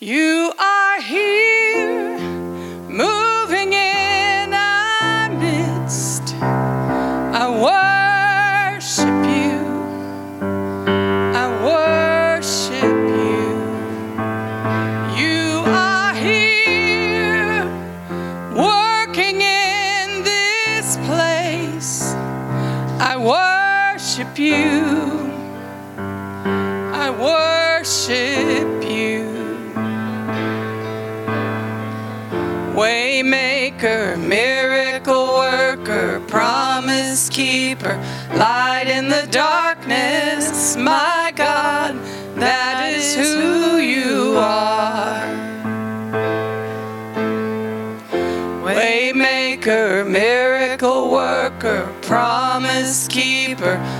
You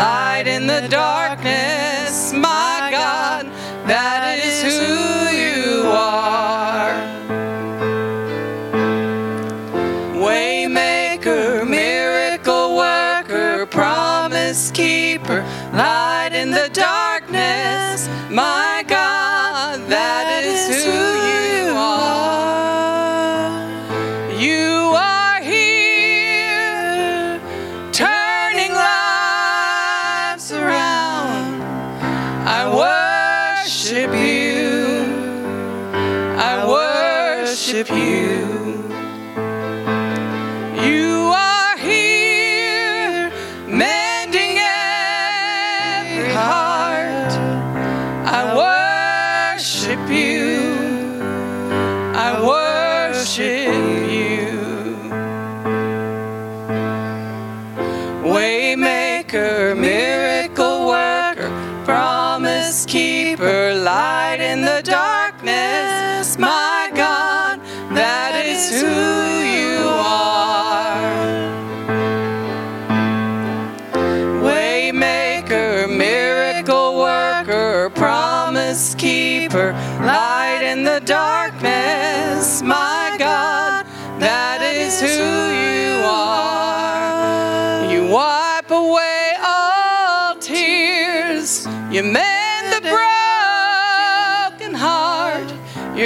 I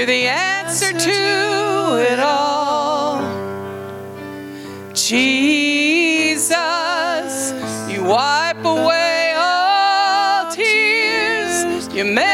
You're the answer to it all. Jesus, you wipe away all tears. You make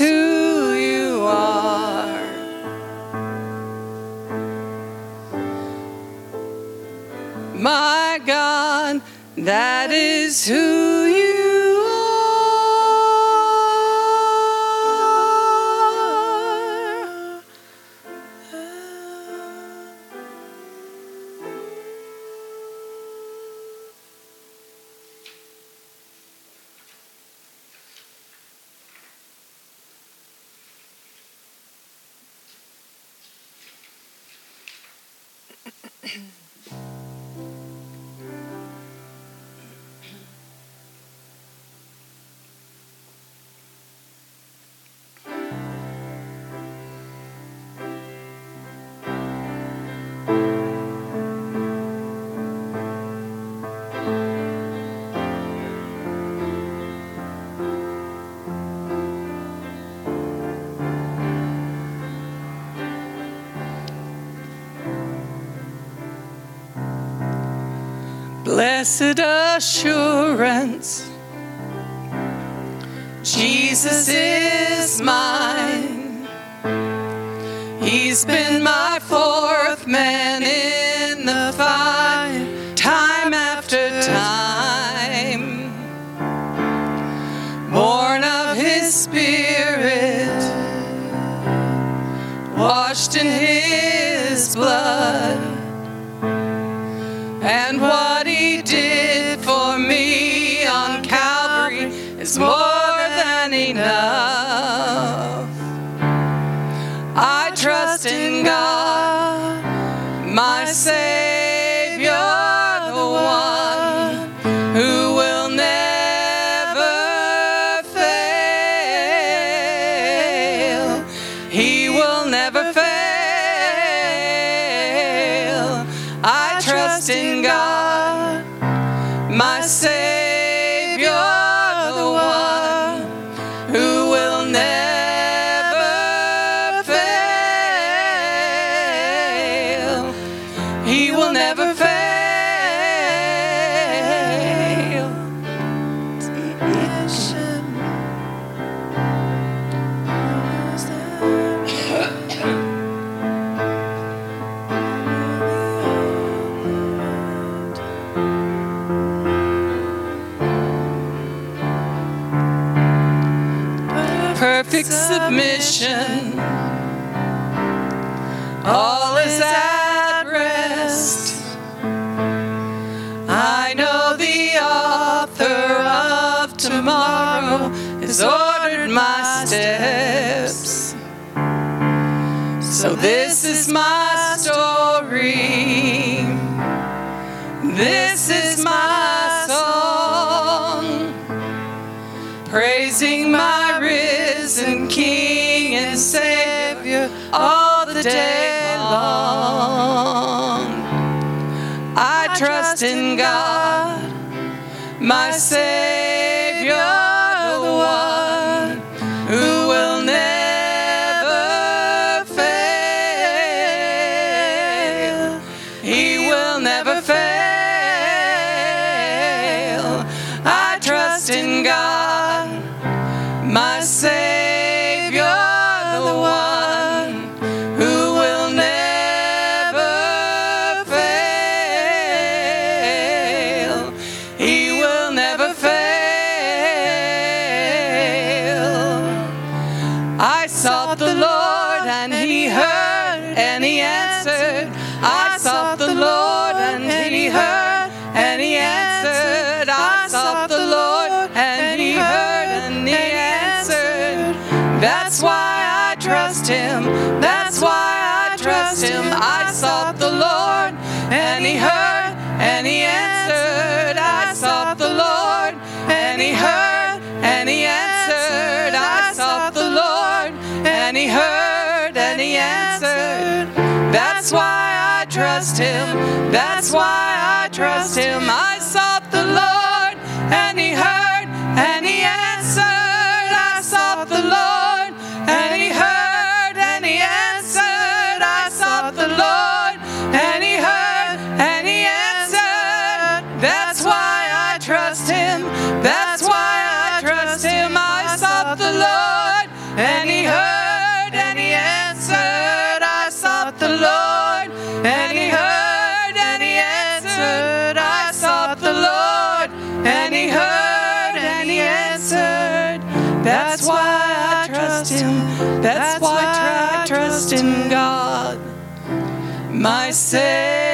Who you are. My God, that is who you are. Blessed assurance, Jesus is mine. He's been my Submission. All is at rest. I know the author of tomorrow has ordered my steps. So this is my story. This is trust him. That's why I trust him. I sought the Lord and he heard and he answered. That's, That's why, why I trust in God, my Savior.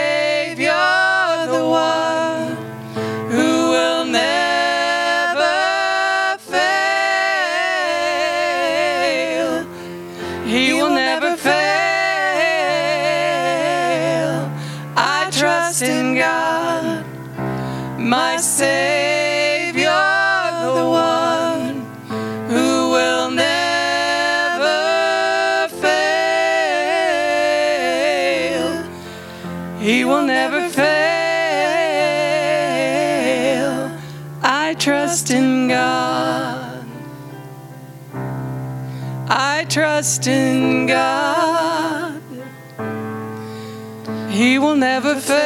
trust in God, He will never fail.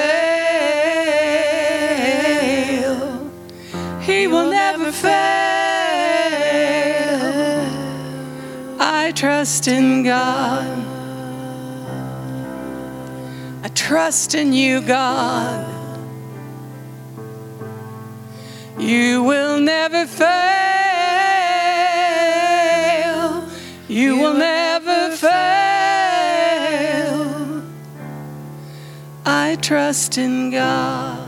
He will never fail. I trust in God. I trust in you, God. You will never fail. You will never fail. I trust in God.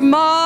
your.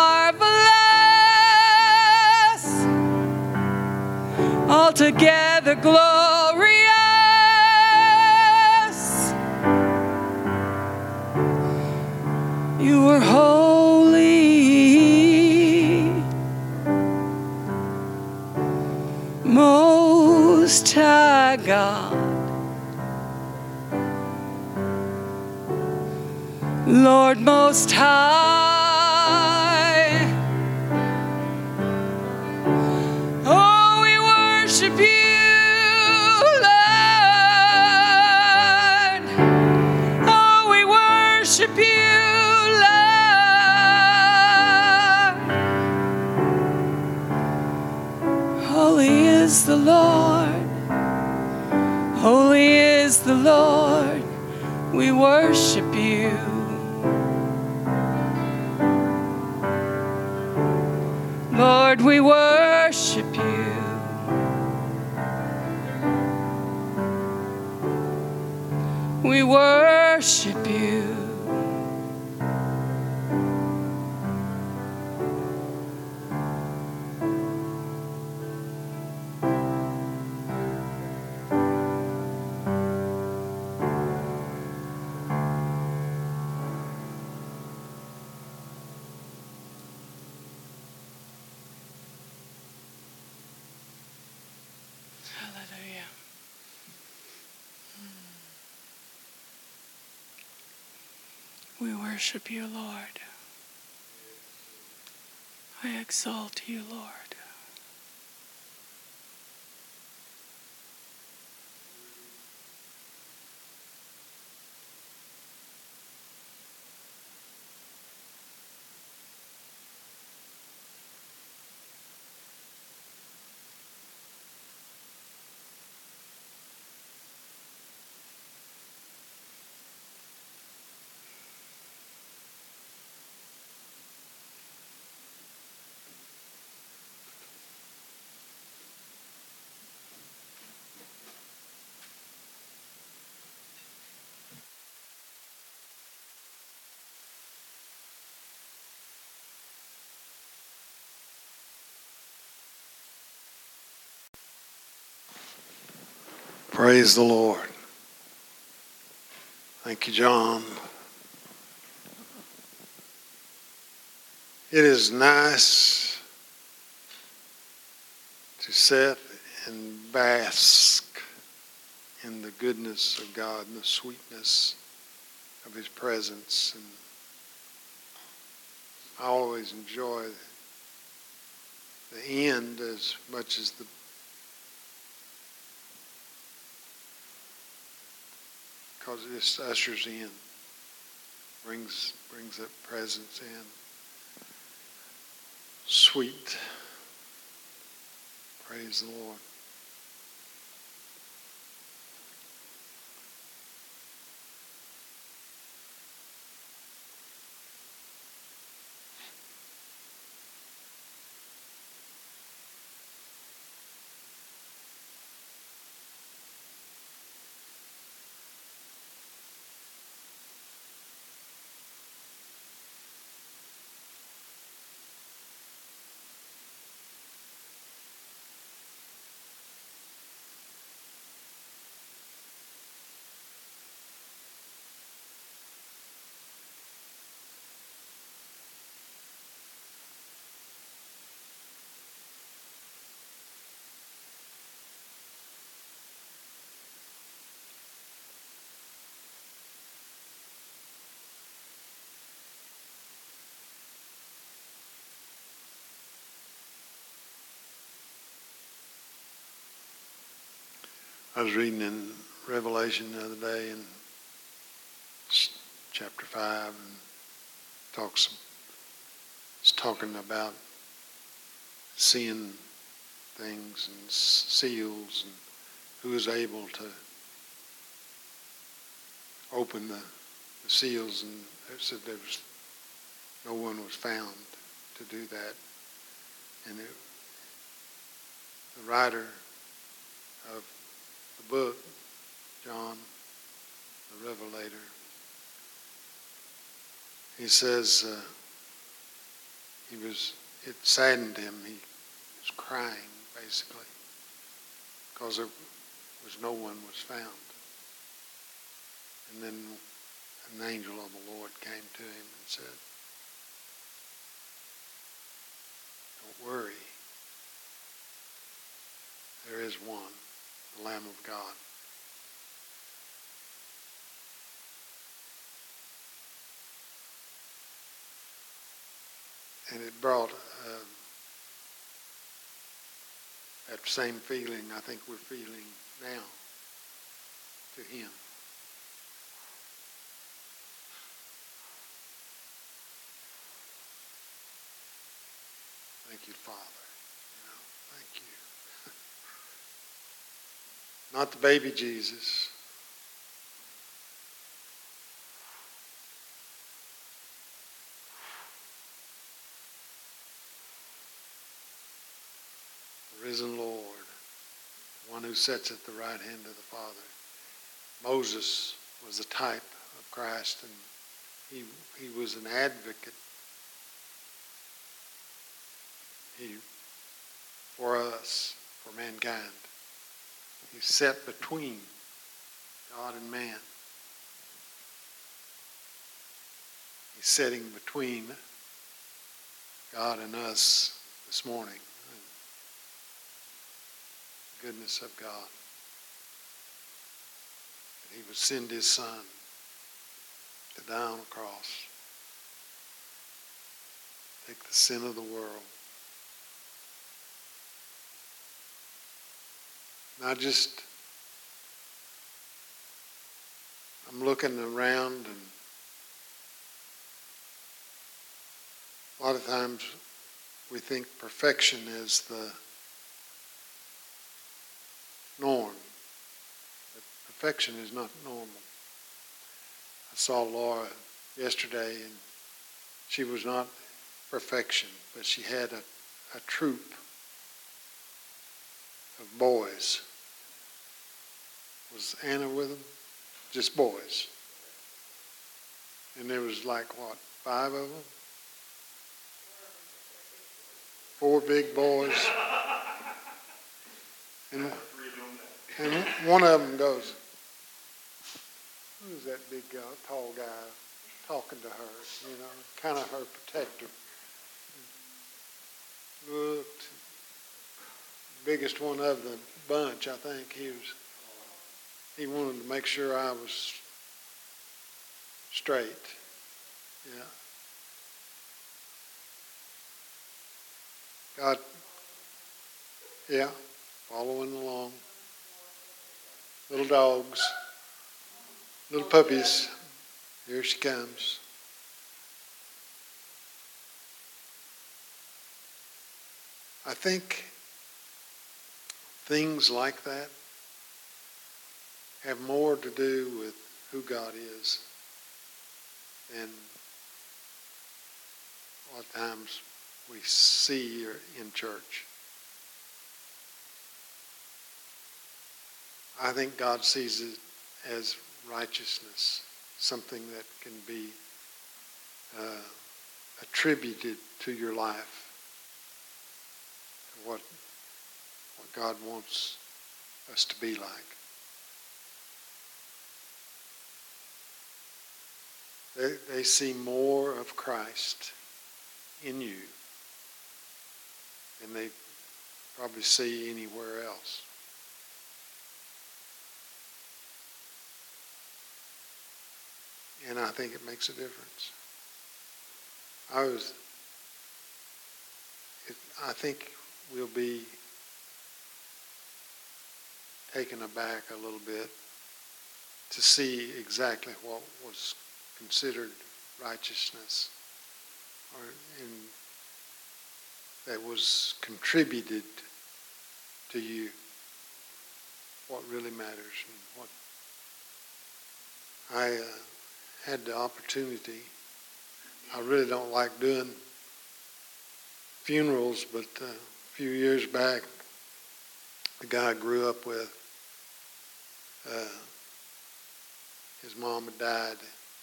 We worship you, Lord. I exalt you, Lord. Praise the Lord. Thank you, John. It is nice to sit and bask in the goodness of God and the sweetness of His presence. And I always enjoy the end as much as the because it just ushers in, brings brings that presence in. Sweet. Praise the Lord. I was reading in Revelation the other day in chapter 5 and talks it's talking about seeing things and seals and who is able to open the, the seals and it said there was no one was found to do that. And it, the writer of the book, John, the Revelator, he says uh, he was, it saddened him. He was crying, basically, because there was no one was found. And then an angel of the Lord came to him and said, Don't worry. There is one the Lamb of God. And it brought uh, that same feeling I think we're feeling now to Him. Thank you, Father. Not the baby Jesus. Risen Lord, one who sits at the right hand of the Father. Moses was a type of Christ, and he, he was an advocate he, for us, for mankind. He's set between God and man. He's sitting between God and us this morning. The goodness of God. That he would send his son to die on a cross. Take the sin of the world. I just, I'm looking around and a lot of times we think perfection is the norm. But perfection is not normal. I saw Laura yesterday and she was not perfection, but she had a, a troop of boys was Anna with them? Just boys. And there was like, what, five of them? Four big boys. And, and one of them goes, who's that big guy, tall guy talking to her, you know, kind of her protector. Looked, biggest one of the bunch, I think, he was he wanted to make sure I was straight. Yeah. God, yeah, following along. Little dogs, little puppies. Here she comes. I think things like that have more to do with who God is than a lot of times we see in church. I think God sees it as righteousness, something that can be uh, attributed to your life, to what, what God wants us to be like. They, they see more of Christ in you than they probably see anywhere else. And I think it makes a difference. I was, it, I think we'll be taken aback a little bit to see exactly what was considered righteousness or that was contributed to you what really matters and what I uh, had the opportunity. I really don't like doing funerals but uh, a few years back the guy I grew up with uh, his mom had died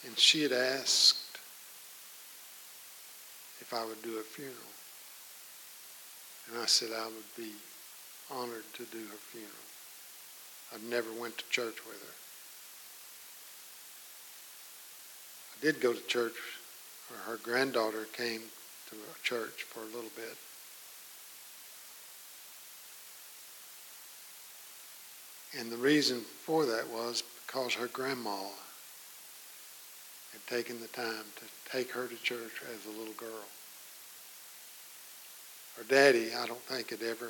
and she had asked if I would do a funeral. And I said I would be honored to do her funeral. I've never went to church with her. I did go to church, her granddaughter came to church for a little bit. And the reason for that was because her grandma had taken the time to take her to church as a little girl. Her daddy, I don't think, had ever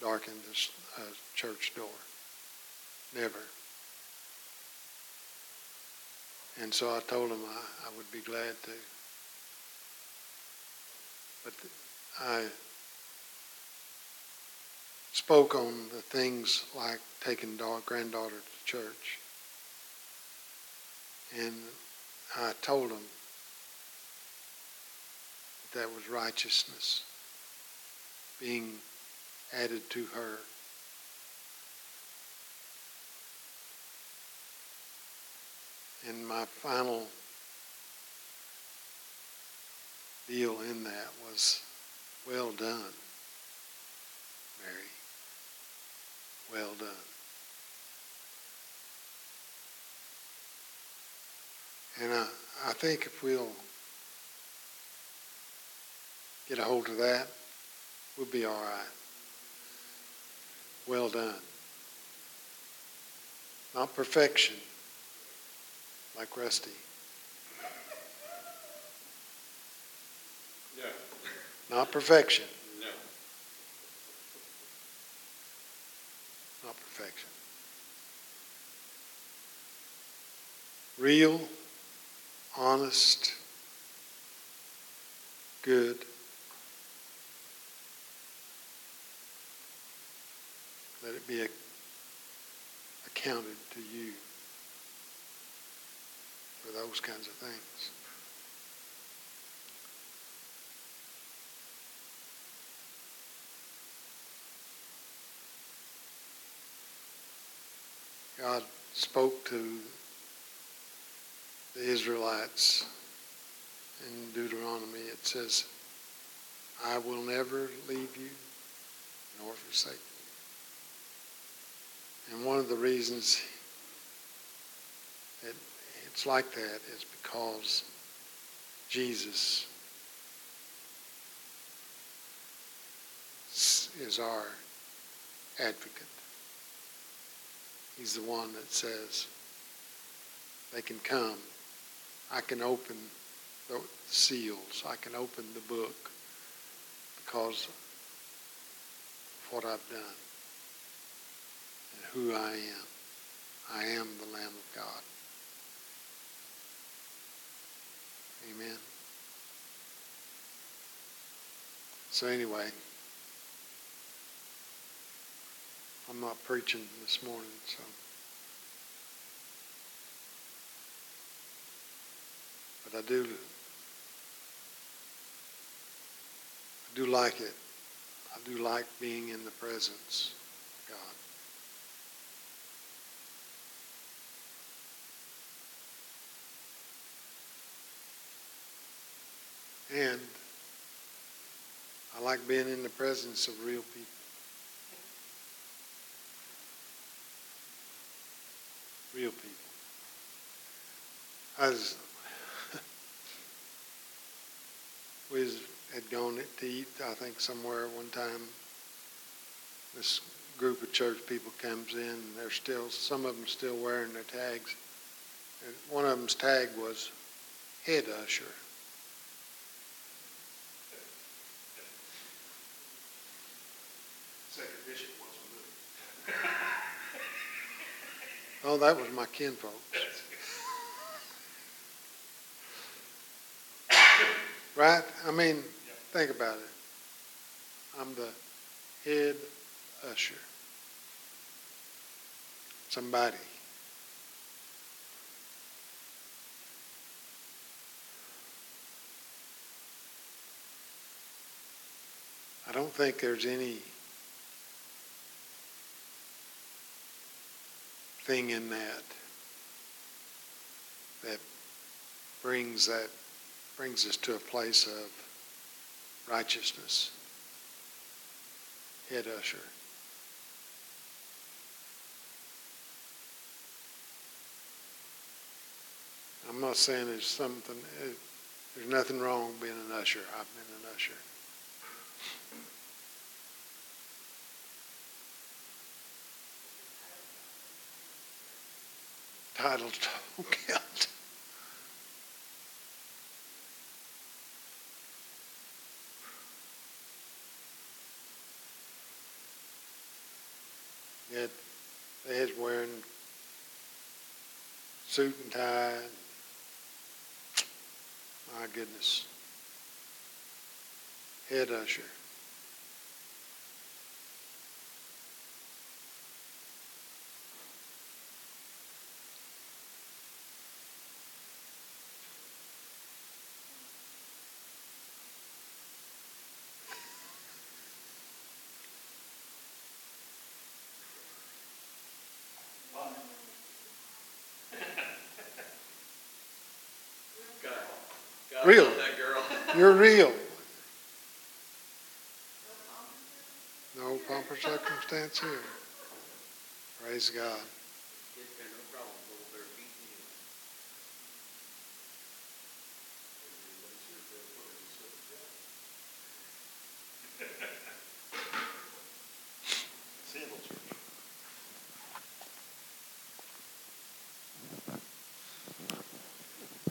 darkened a uh, church door. Never. And so I told him I, I would be glad to. But I spoke on the things like taking granddaughter to church. And I told that, that was righteousness being added to her. And my final deal in that was, well done, Mary. Well done. And I, I think if we'll get a hold of that, we'll be all right. Well done. Not perfection, like Rusty. Yeah. Not perfection. No. Not perfection. Real honest, good. Let it be accounted to you for those kinds of things. God spoke to the Israelites in Deuteronomy, it says, I will never leave you nor forsake you. And one of the reasons that it's like that is because Jesus is our advocate. He's the one that says they can come I can open the seals, I can open the book because of what I've done and who I am. I am the Lamb of God. Amen. So, anyway, I'm not preaching this morning, so. I do, I do like it. I do like being in the presence of God. And I like being in the presence of real people. Real people. I was, we had gone to eat, I think, somewhere one time. This group of church people comes in, and they're still, some of them still wearing their tags. And one of them's tag was head usher. Oh, that was my kinfolks. Right? I mean, think about it. I'm the head usher. Somebody. I don't think there's any thing in that that brings that brings us to a place of righteousness. Head usher. I'm not saying there's something, eh, there's nothing wrong being an usher. I've been an usher. titles don't count. Yet they had wearing suit and tie. My goodness. Head usher. Real. You're real. No pomp or circumstance here. Praise God.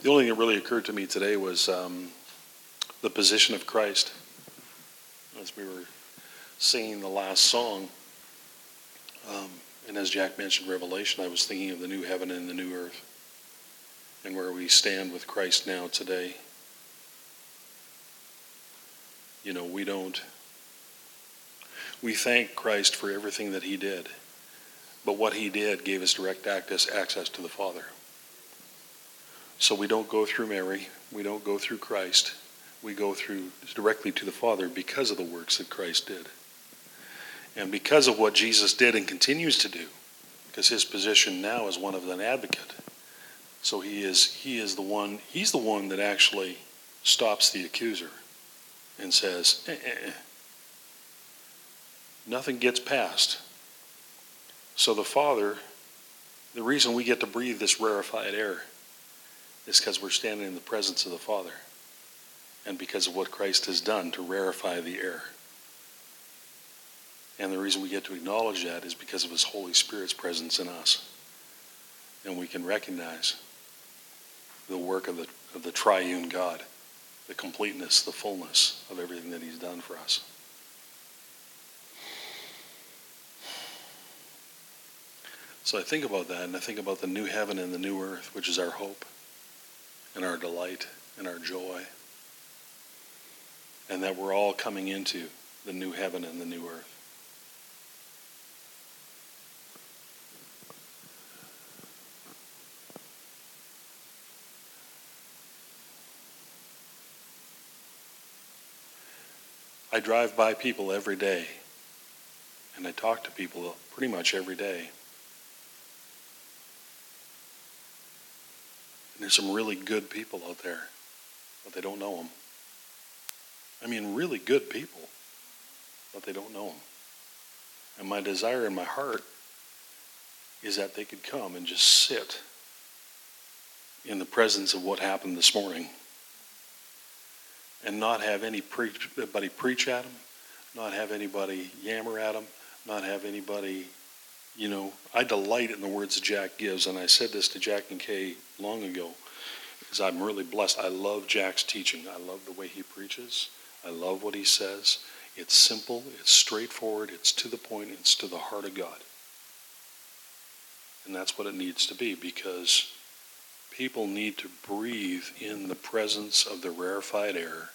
The only thing that really occurred to me today was um, the position of Christ. As we were singing the last song, um, and as Jack mentioned Revelation, I was thinking of the new heaven and the new earth, and where we stand with Christ now today. You know, we don't. We thank Christ for everything that He did, but what He did gave us direct access, access to the Father. So we don't go through Mary, we don't go through Christ. We go through directly to the Father because of the works that Christ did. And because of what Jesus did and continues to do, because his position now is one of an advocate. So he is he is the one he's the one that actually stops the accuser and says, eh, eh, eh. nothing gets past. So the Father, the reason we get to breathe this rarefied air is because we're standing in the presence of the Father and because of what Christ has done to rarefy the air. And the reason we get to acknowledge that is because of His Holy Spirit's presence in us. And we can recognize the work of the, of the triune God, the completeness, the fullness of everything that He's done for us. So I think about that, and I think about the new heaven and the new earth, which is our hope and our delight and our joy and that we're all coming into the new heaven and the new earth. I drive by people every day, and I talk to people pretty much every day. And there's some really good people out there, but they don't know them. I mean, really good people, but they don't know them. And my desire in my heart is that they could come and just sit in the presence of what happened this morning and not have anybody preach at them, not have anybody yammer at them, not have anybody, you know. I delight in the words Jack gives, and I said this to Jack and Kay long ago, because I'm really blessed. I love Jack's teaching. I love the way he preaches. I love what he says. It's simple, it's straightforward, it's to the point, it's to the heart of God. And that's what it needs to be because people need to breathe in the presence of the rarefied air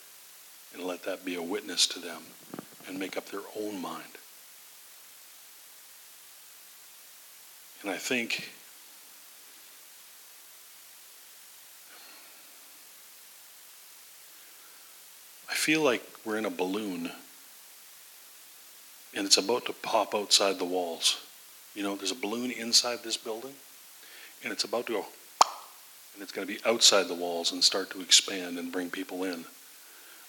and let that be a witness to them and make up their own mind. And I think feel like we're in a balloon and it's about to pop outside the walls. You know, there's a balloon inside this building and it's about to go and it's going to be outside the walls and start to expand and bring people in.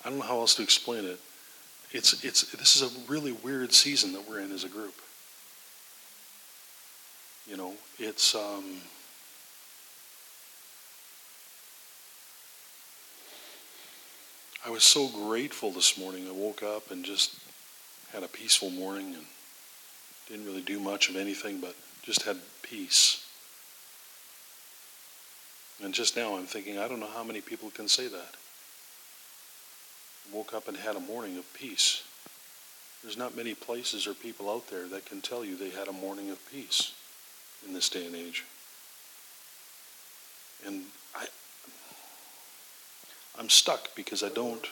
I don't know how else to explain it. It's, it's, this is a really weird season that we're in as a group. You know, it's, um, I was so grateful this morning. I woke up and just had a peaceful morning and didn't really do much of anything, but just had peace. And just now I'm thinking, I don't know how many people can say that woke up and had a morning of peace. There's not many places or people out there that can tell you they had a morning of peace in this day and age. And I, I'm stuck because I don't.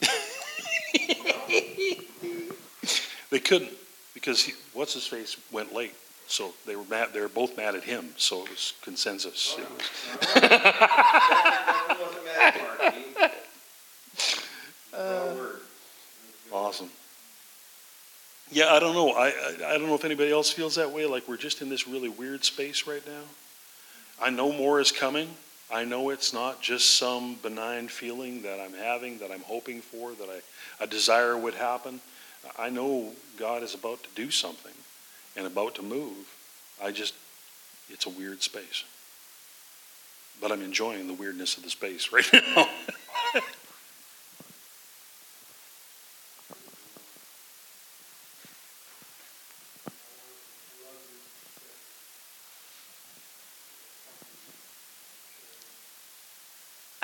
they couldn't because what's his face went late, so they were mad. They were both mad at him. So it was consensus. It was awesome. Yeah, I don't know. I, I, I don't know if anybody else feels that way. Like we're just in this really weird space right now. I know more is coming. I know it's not just some benign feeling that I'm having, that I'm hoping for, that I, a desire would happen. I know God is about to do something and about to move. I just, it's a weird space. But I'm enjoying the weirdness of the space right now.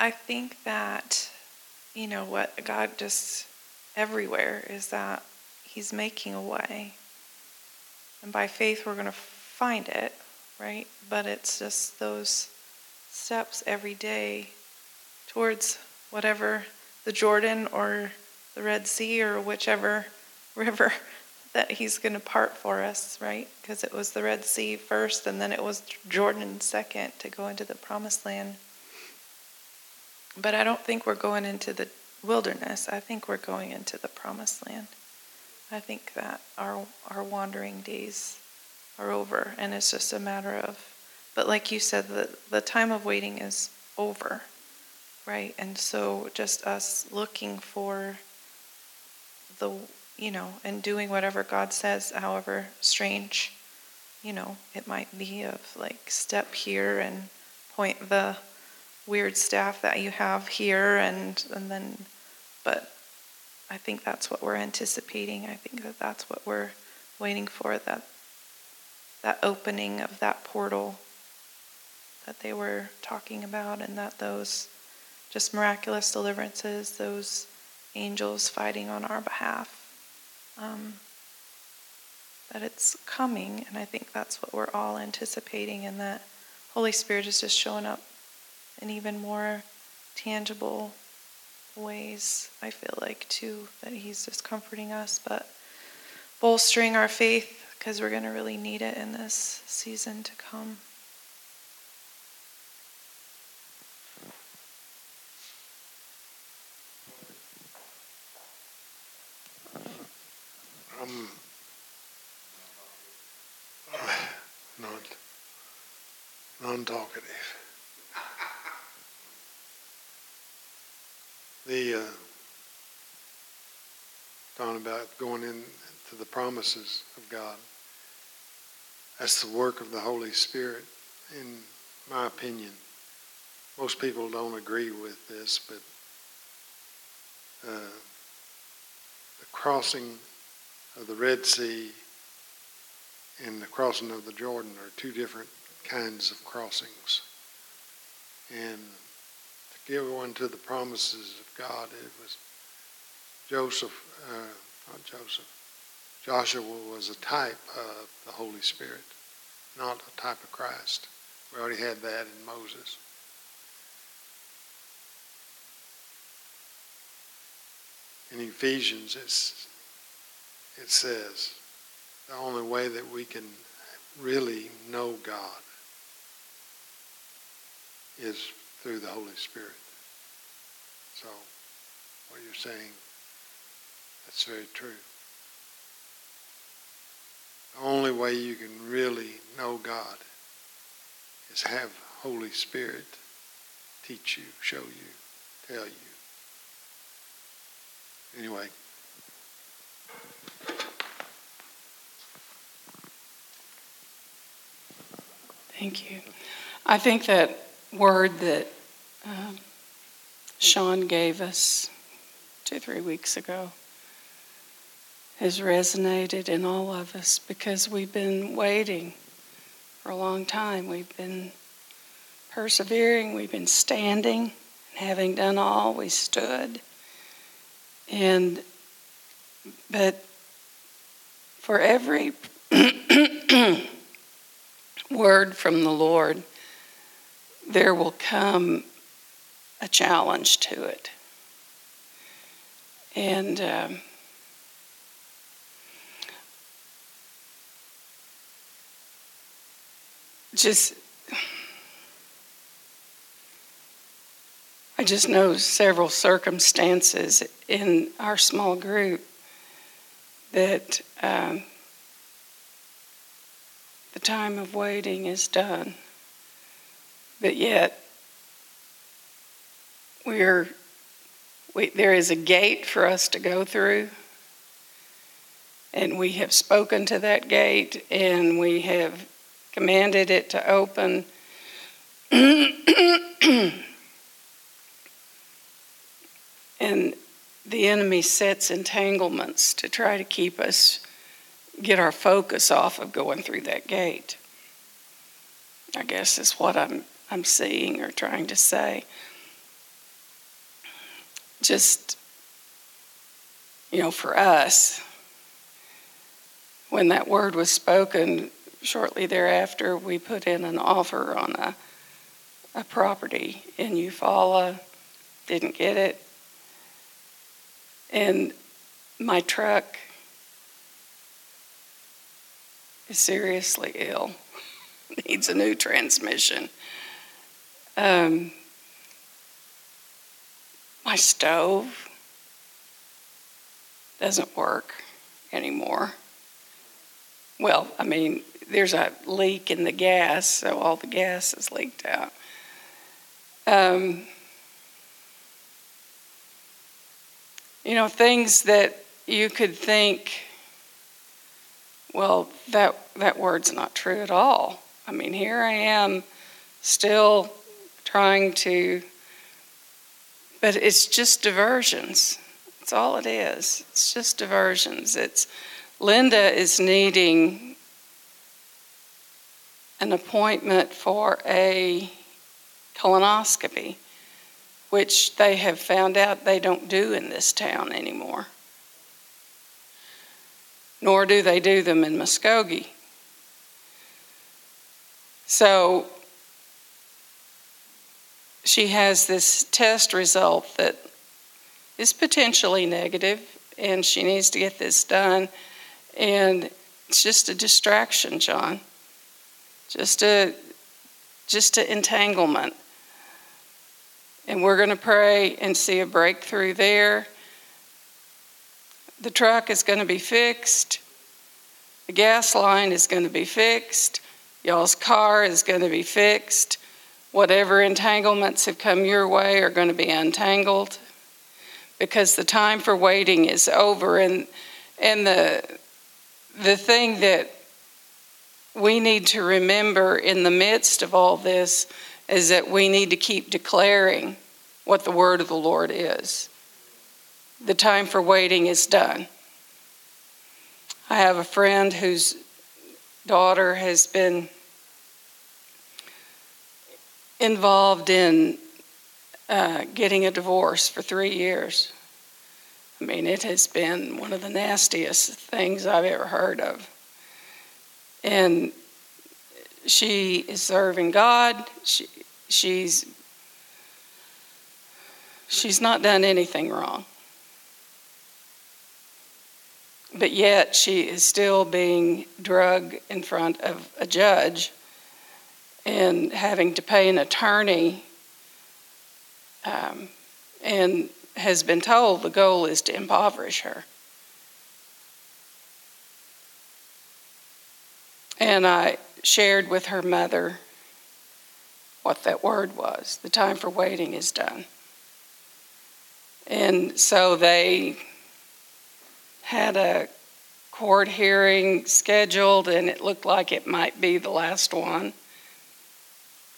I think that, you know, what God just everywhere is that He's making a way. And by faith, we're going to find it, right? But it's just those steps every day towards whatever the Jordan or the Red Sea or whichever river that He's going to part for us, right? Because it was the Red Sea first and then it was Jordan second to go into the promised land. But I don't think we're going into the wilderness. I think we're going into the promised land. I think that our our wandering days are over and it's just a matter of but like you said the the time of waiting is over. Right? And so just us looking for the you know, and doing whatever God says, however strange, you know, it might be of like step here and point the weird staff that you have here and and then but I think that's what we're anticipating. I think that that's what we're waiting for that that opening of that portal that they were talking about and that those just miraculous deliverances, those angels fighting on our behalf. Um, that it's coming, and I think that's what we're all anticipating, and that Holy Spirit is just showing up in even more tangible ways, I feel like, too, that He's just comforting us, but bolstering our faith because we're going to really need it in this season to come. I'm not non-talkative. The uh, talking going into the promises of God. That's the work of the Holy Spirit, in my opinion. Most people don't agree with this, but uh, the crossing of the Red Sea and the crossing of the Jordan are two different kinds of crossings. And to give one to the promises of God, it was Joseph, uh, not Joseph, Joshua was a type of the Holy Spirit, not a type of Christ. We already had that in Moses. In Ephesians, it's, it says the only way that we can really know God is through the Holy Spirit. So, what you're saying, that's very true. The only way you can really know God is have Holy Spirit teach you, show you, tell you. Anyway. Thank you. I think that word that um, Sean gave us two, three weeks ago has resonated in all of us because we've been waiting for a long time. We've been persevering, we've been standing, and having done all, we stood. And, but for every word from the Lord, there will come a challenge to it. And um, just, I just know several circumstances in our small group that um, the time of waiting is done. But yet, we're, we, there is a gate for us to go through, and we have spoken to that gate, and we have commanded it to open. and the enemy sets entanglements to try to keep us get our focus off of going through that gate. I guess is what I'm I'm seeing or trying to say. Just you know, for us, when that word was spoken, shortly thereafter, we put in an offer on a, a property in Eufaula, didn't get it. And my truck is seriously ill, needs a new transmission. Um, my stove doesn't work anymore. Well, I mean, there's a leak in the gas, so all the gas is leaked out. Um, you know, things that you could think, well, that, that word's not true at all. I mean, here I am still trying to, but it's just diversions. That's all it is. It's just diversions. It's Linda is needing an appointment for a colonoscopy, which they have found out they don't do in this town anymore. Nor do they do them in Muskogee. So she has this test result that is potentially negative, and she needs to get this done. And it's just a distraction, John just a just an entanglement. And we're going to pray and see a breakthrough there. the truck is going to be fixed, the gas line is going to be fixed, y'all's car is going to be fixed, whatever entanglements have come your way are going to be untangled because the time for waiting is over and and the the thing that we need to remember in the midst of all this is that we need to keep declaring what the word of the Lord is. The time for waiting is done. I have a friend whose daughter has been involved in uh, getting a divorce for three years. I mean, it has been one of the nastiest things I've ever heard of. And she is serving God. She, she's she's not done anything wrong. But yet she is still being drug in front of a judge and having to pay an attorney um, and has been told the goal is to impoverish her. And I shared with her mother what that word was. The time for waiting is done. And so they had a court hearing scheduled, and it looked like it might be the last one.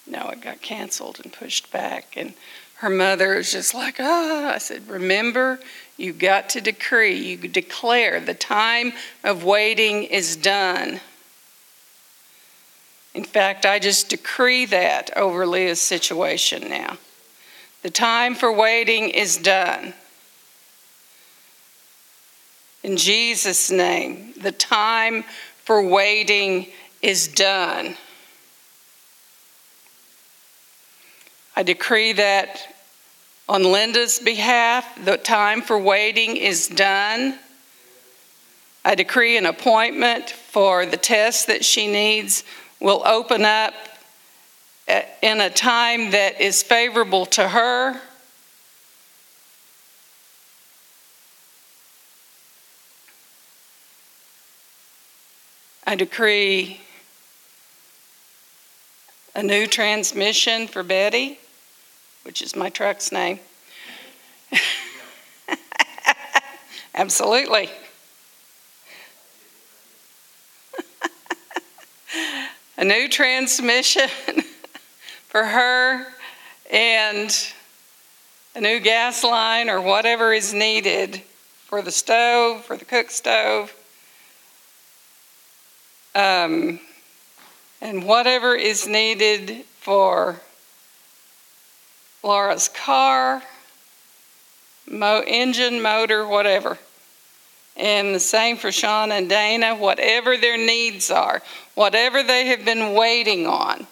No, it got canceled and pushed back. And her mother was just like, ah. I said, remember, you got to decree, you declare the time of waiting is done. In fact, I just decree that over Leah's situation now. The time for waiting is done. In Jesus' name, the time for waiting is done. I decree that on Linda's behalf, the time for waiting is done. I decree an appointment for the test that she needs will open up in a time that is favorable to her. I decree a new transmission for Betty which is my truck's name. Absolutely. A new transmission for her and a new gas line or whatever is needed for the stove, for the cook stove, um, and whatever is needed for Laura's car, mo- engine, motor, whatever. And the same for Sean and Dana, whatever their needs are, whatever they have been waiting on.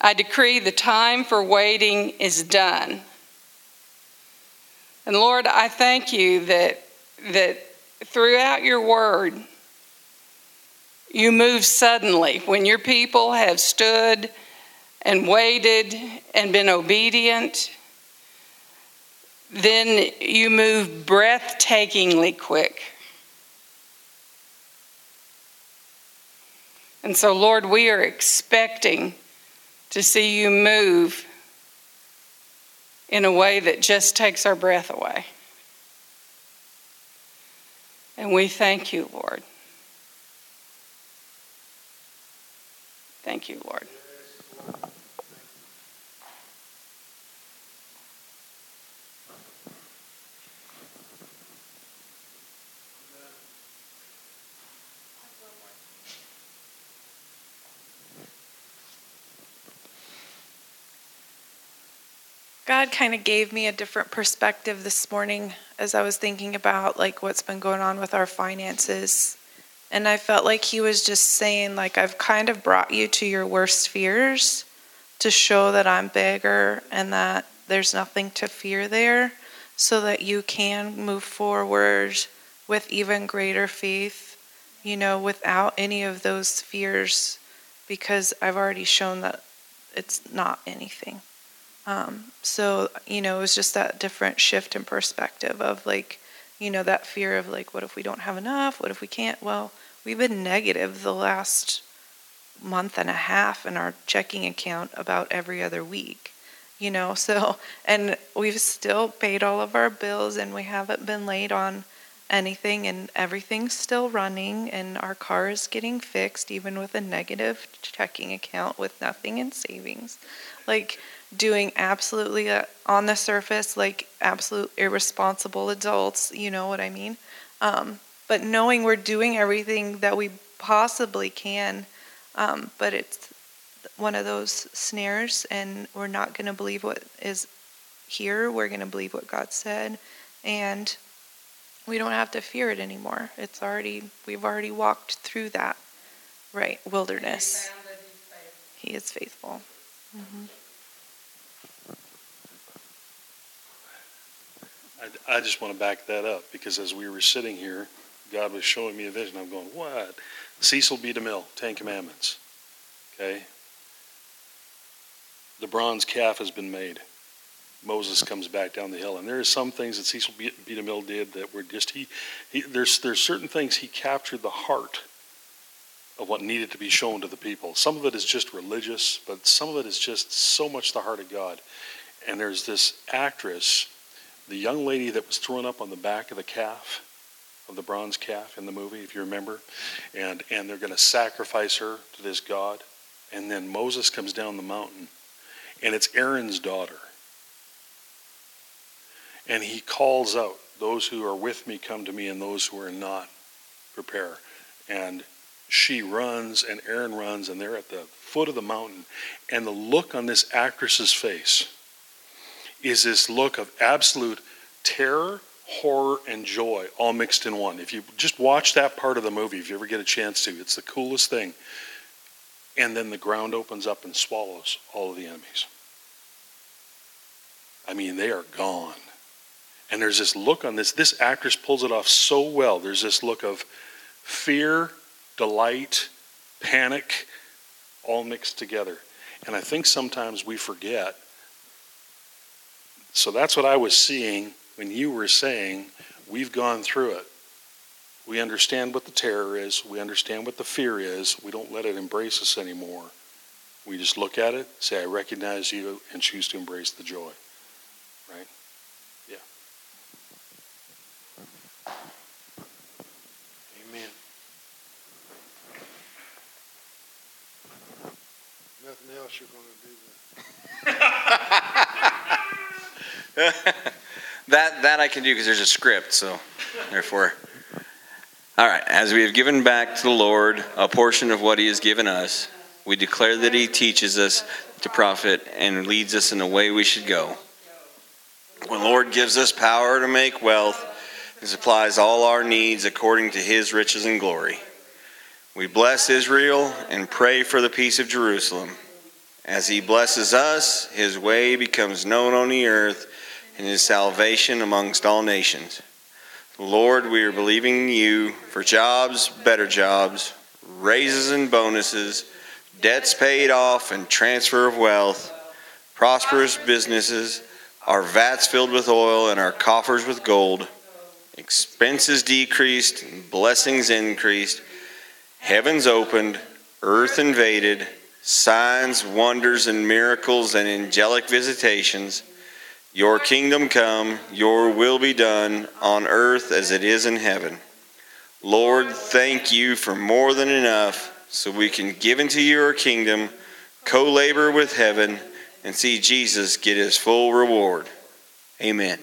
I decree the time for waiting is done. And Lord, I thank you that, that throughout your word, you move suddenly when your people have stood and waited and been obedient, then you move breathtakingly quick. And so, Lord, we are expecting to see you move in a way that just takes our breath away. And we thank you, Lord. Thank you, Lord. Kind of gave me a different perspective this morning as I was thinking about like what's been going on with our finances. And I felt like he was just saying like I've kind of brought you to your worst fears to show that I'm bigger and that there's nothing to fear there so that you can move forward with even greater faith, you know, without any of those fears because I've already shown that it's not anything. Um, so, you know, it was just that different shift in perspective of like, you know, that fear of like, what if we don't have enough? What if we can't? Well, we've been negative the last month and a half in our checking account about every other week, you know, so, and we've still paid all of our bills and we haven't been late on anything and everything's still running and our car is getting fixed even with a negative checking account with nothing in savings like doing absolutely uh, on the surface like absolute irresponsible adults you know what i mean um, but knowing we're doing everything that we possibly can um, but it's one of those snares and we're not going to believe what is here we're going to believe what god said and we don't have to fear it anymore. It's already we've already walked through that right wilderness. He is faithful. Mm-hmm. I, I just want to back that up because as we were sitting here, God was showing me a vision. I'm going, what? Cecil B. DeMille, Ten Commandments. Okay? The bronze calf has been made. Moses comes back down the hill. And there are some things that Cecil B. DeMille did that were just, he, he, there's, there's certain things he captured the heart of what needed to be shown to the people. Some of it is just religious, but some of it is just so much the heart of God. And there's this actress, the young lady that was thrown up on the back of the calf, of the bronze calf in the movie, if you remember. And, and they're going to sacrifice her to this God. And then Moses comes down the mountain, and it's Aaron's daughter and he calls out, Those who are with me come to me, and those who are not, prepare. And she runs, and Aaron runs, and they're at the foot of the mountain. And the look on this actress's face is this look of absolute terror, horror, and joy all mixed in one. If you just watch that part of the movie, if you ever get a chance to, it's the coolest thing. And then the ground opens up and swallows all of the enemies. I mean, they are gone. And there's this look on this. This actress pulls it off so well. There's this look of fear, delight, panic, all mixed together. And I think sometimes we forget. So that's what I was seeing when you were saying, we've gone through it. We understand what the terror is. We understand what the fear is. We don't let it embrace us anymore. We just look at it, say, I recognize you, and choose to embrace the joy. Right? Yeah. Amen. Nothing else you're going to do that, that I can do because there's a script, so therefore. All right, as we have given back to the Lord a portion of what He has given us, we declare that He teaches us to profit and leads us in the way we should go. When the Lord gives us power to make wealth and supplies all our needs according to His riches and glory. We bless Israel and pray for the peace of Jerusalem. As he blesses us, his way becomes known on the earth and his salvation amongst all nations. Lord, we are believing you for jobs, better jobs, raises and bonuses, debts paid off and transfer of wealth, prosperous businesses, our vats filled with oil and our coffers with gold, expenses decreased, blessings increased heavens opened, earth invaded, signs, wonders, and miracles and angelic visitations. Your kingdom come, your will be done on earth as it is in heaven. Lord, thank you for more than enough so we can give into your kingdom, co labor with heaven, and see Jesus get his full reward. Amen.